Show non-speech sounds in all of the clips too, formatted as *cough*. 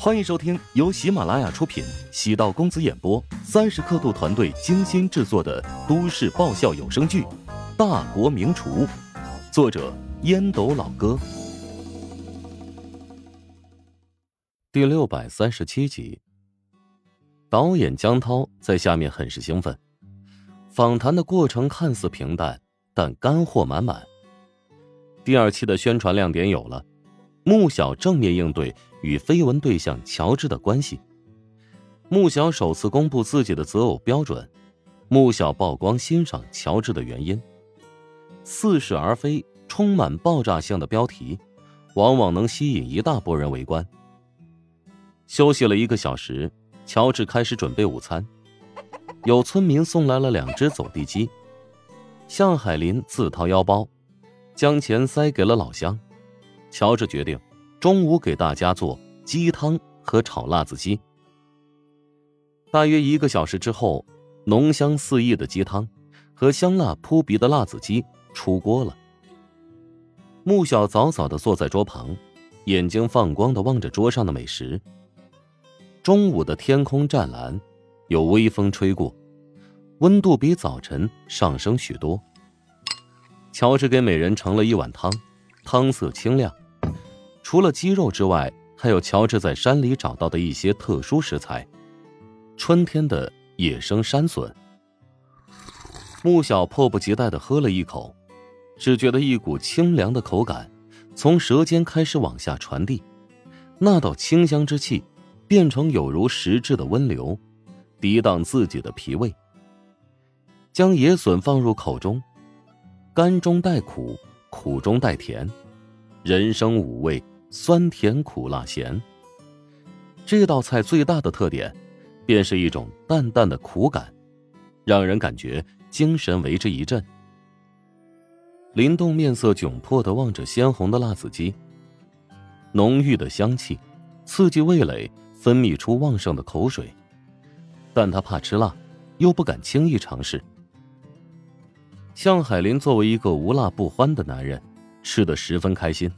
欢迎收听由喜马拉雅出品、喜道公子演播、三十刻度团队精心制作的都市爆笑有声剧《大国名厨》，作者烟斗老哥，第六百三十七集。导演江涛在下面很是兴奋，访谈的过程看似平淡，但干货满满。第二期的宣传亮点有了。穆小正面应对与绯闻对象乔治的关系。穆小首次公布自己的择偶标准。穆小曝光欣赏乔治的原因。似是而非，充满爆炸性的标题，往往能吸引一大波人围观。休息了一个小时，乔治开始准备午餐。有村民送来了两只走地鸡。向海林自掏腰包，将钱塞给了老乡。乔治决定中午给大家做鸡汤和炒辣子鸡。大约一个小时之后，浓香四溢的鸡汤和香辣扑鼻的辣子鸡出锅了。穆小早早的坐在桌旁，眼睛放光的望着桌上的美食。中午的天空湛蓝，有微风吹过，温度比早晨上升许多。乔治给每人盛了一碗汤。汤色清亮，除了鸡肉之外，还有乔治在山里找到的一些特殊食材，春天的野生山笋。穆小迫不及待的喝了一口，只觉得一股清凉的口感从舌尖开始往下传递，那道清香之气变成有如实质的温流，涤荡自己的脾胃。将野笋放入口中，甘中带苦。苦中带甜，人生五味，酸甜苦辣咸。这道菜最大的特点，便是一种淡淡的苦感，让人感觉精神为之一振。林动面色窘迫的望着鲜红的辣子鸡，浓郁的香气刺激味蕾，分泌出旺盛的口水，但他怕吃辣，又不敢轻易尝试。向海林作为一个无辣不欢的男人，吃得十分开心。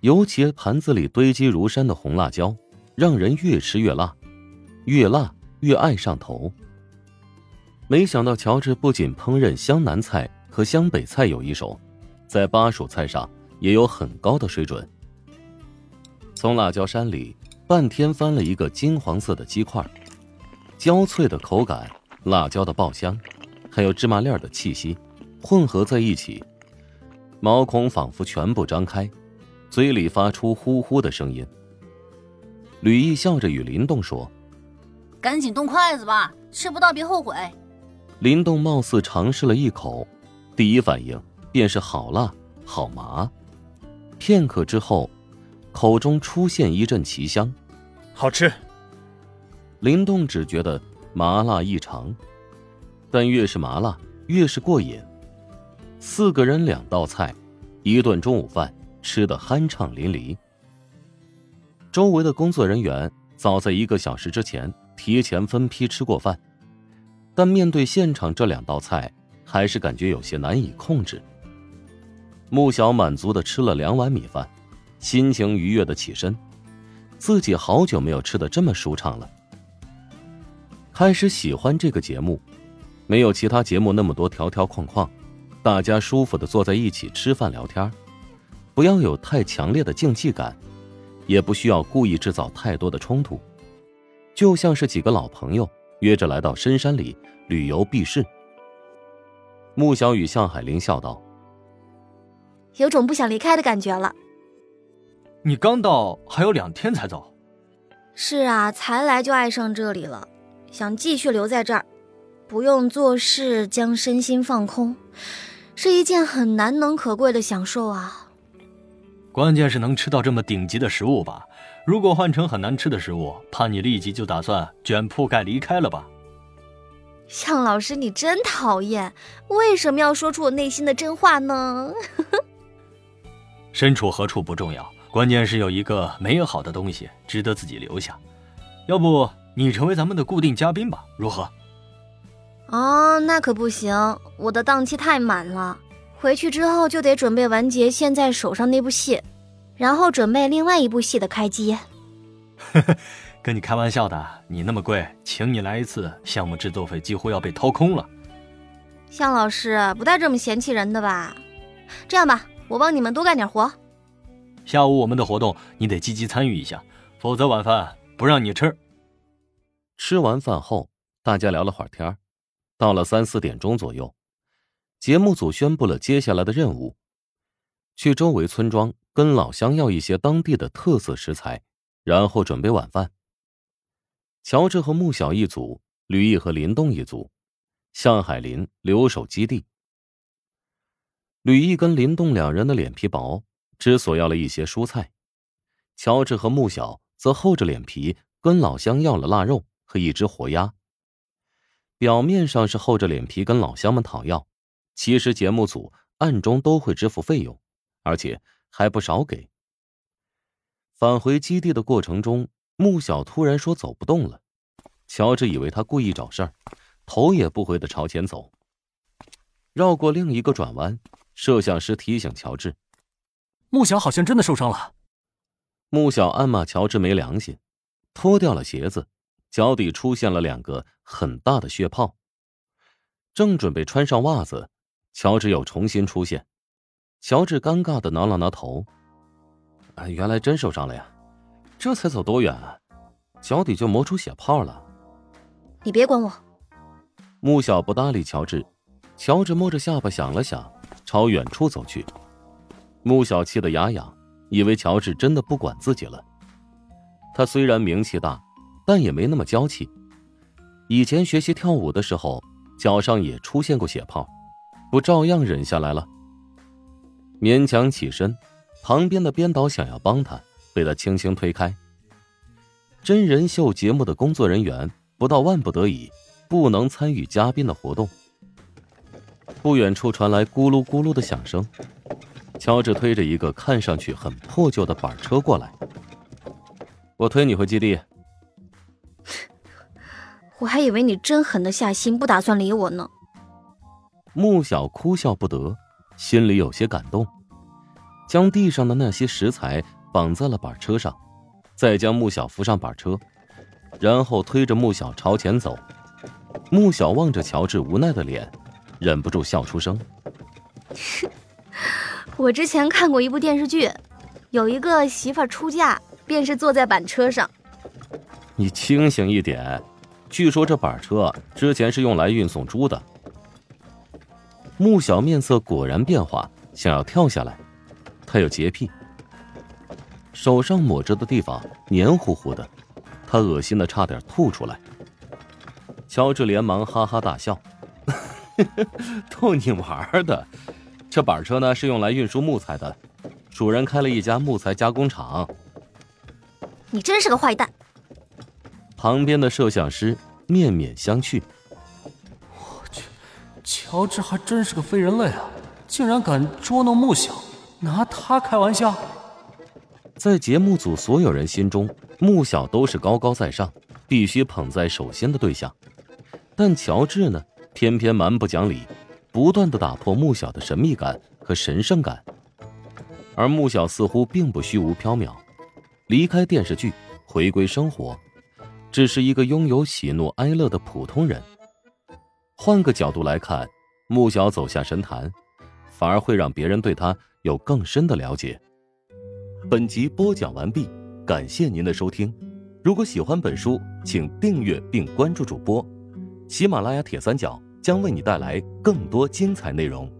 尤其盘子里堆积如山的红辣椒，让人越吃越辣，越辣越爱上头。没想到乔治不仅烹饪湘南菜和湘北菜有一手，在巴蜀菜上也有很高的水准。从辣椒山里半天翻了一个金黄色的鸡块，焦脆的口感，辣椒的爆香。还有芝麻粒的气息，混合在一起，毛孔仿佛全部张开，嘴里发出呼呼的声音。吕毅笑着与林动说：“赶紧动筷子吧，吃不到别后悔。”林动貌似尝试了一口，第一反应便是好辣、好麻。片刻之后，口中出现一阵奇香，好吃。林动只觉得麻辣异常。但越是麻辣，越是过瘾。四个人两道菜，一顿中午饭吃得酣畅淋漓。周围的工作人员早在一个小时之前提前分批吃过饭，但面对现场这两道菜，还是感觉有些难以控制。穆小满足的吃了两碗米饭，心情愉悦的起身，自己好久没有吃的这么舒畅了。开始喜欢这个节目。没有其他节目那么多条条框框，大家舒服的坐在一起吃饭聊天，不要有太强烈的竞技感，也不需要故意制造太多的冲突，就像是几个老朋友约着来到深山里旅游避世。穆小雨向海林笑道：“有种不想离开的感觉了。”你刚到，还有两天才走。是啊，才来就爱上这里了，想继续留在这儿。不用做事，将身心放空，是一件很难能可贵的享受啊。关键是能吃到这么顶级的食物吧？如果换成很难吃的食物，怕你立即就打算卷铺盖离开了吧？向老师，你真讨厌！为什么要说出我内心的真话呢？*laughs* 身处何处不重要，关键是有一个美好的东西值得自己留下。要不你成为咱们的固定嘉宾吧？如何？哦，那可不行，我的档期太满了。回去之后就得准备完结现在手上那部戏，然后准备另外一部戏的开机。呵 *laughs* 呵跟你开玩笑的，你那么贵，请你来一次，项目制作费几乎要被掏空了。向老师不带这么嫌弃人的吧？这样吧，我帮你们多干点活。下午我们的活动你得积极参与一下，否则晚饭不让你吃。吃完饭后，大家聊了会儿天到了三四点钟左右，节目组宣布了接下来的任务：去周围村庄跟老乡要一些当地的特色食材。然后准备晚饭。乔治和穆小一组，吕毅和林动一组，向海林留守基地。吕毅跟林动两人的脸皮薄，只索要了一些蔬菜；乔治和穆小则厚着脸皮跟老乡要了腊肉和一只活鸭。表面上是厚着脸皮跟老乡们讨要，其实节目组暗中都会支付费用，而且还不少给。返回基地的过程中，穆小突然说走不动了。乔治以为他故意找事儿，头也不回的朝前走。绕过另一个转弯，摄像师提醒乔治：“穆小好像真的受伤了。”穆小暗骂乔治没良心，脱掉了鞋子，脚底出现了两个很大的血泡。正准备穿上袜子，乔治又重新出现。乔治尴尬的挠了挠头。啊，原来真受伤了呀！这才走多远，啊脚底就磨出血泡了。你别管我。穆小不搭理乔治，乔治摸着下巴想了想，朝远处走去。穆小气得牙痒，以为乔治真的不管自己了。他虽然名气大，但也没那么娇气。以前学习跳舞的时候，脚上也出现过血泡，不照样忍下来了？勉强起身。旁边的编导想要帮他，被他轻轻推开。真人秀节目的工作人员不到万不得已，不能参与嘉宾的活动。不远处传来咕噜咕噜的响声，乔治推着一个看上去很破旧的板车过来。我推你回基地。*laughs* 我还以为你真狠得下心，不打算理我呢。穆小哭笑不得，心里有些感动。将地上的那些食材绑在了板车上，再将穆小扶上板车，然后推着穆小朝前走。穆小望着乔治无奈的脸，忍不住笑出声。*laughs* 我之前看过一部电视剧，有一个媳妇出嫁，便是坐在板车上。你清醒一点，据说这板车之前是用来运送猪的。穆小面色果然变化，想要跳下来。他有洁癖，手上抹着的地方黏糊糊的，他恶心的差点吐出来。乔治连忙哈哈大笑：“ *laughs* 逗你玩的，这板车呢是用来运输木材的，主人开了一家木材加工厂。”你真是个坏蛋！旁边的摄像师面面相觑：“我去，乔治还真是个非人类啊，竟然敢捉弄木小！”拿他开玩笑，在节目组所有人心中，穆小都是高高在上，必须捧在手心的对象。但乔治呢，偏偏蛮不讲理，不断的打破穆小的神秘感和神圣感。而穆小似乎并不虚无缥缈，离开电视剧，回归生活，只是一个拥有喜怒哀乐的普通人。换个角度来看，穆小走下神坛，反而会让别人对他。有更深的了解。本集播讲完毕，感谢您的收听。如果喜欢本书，请订阅并关注主播。喜马拉雅铁三角将为你带来更多精彩内容。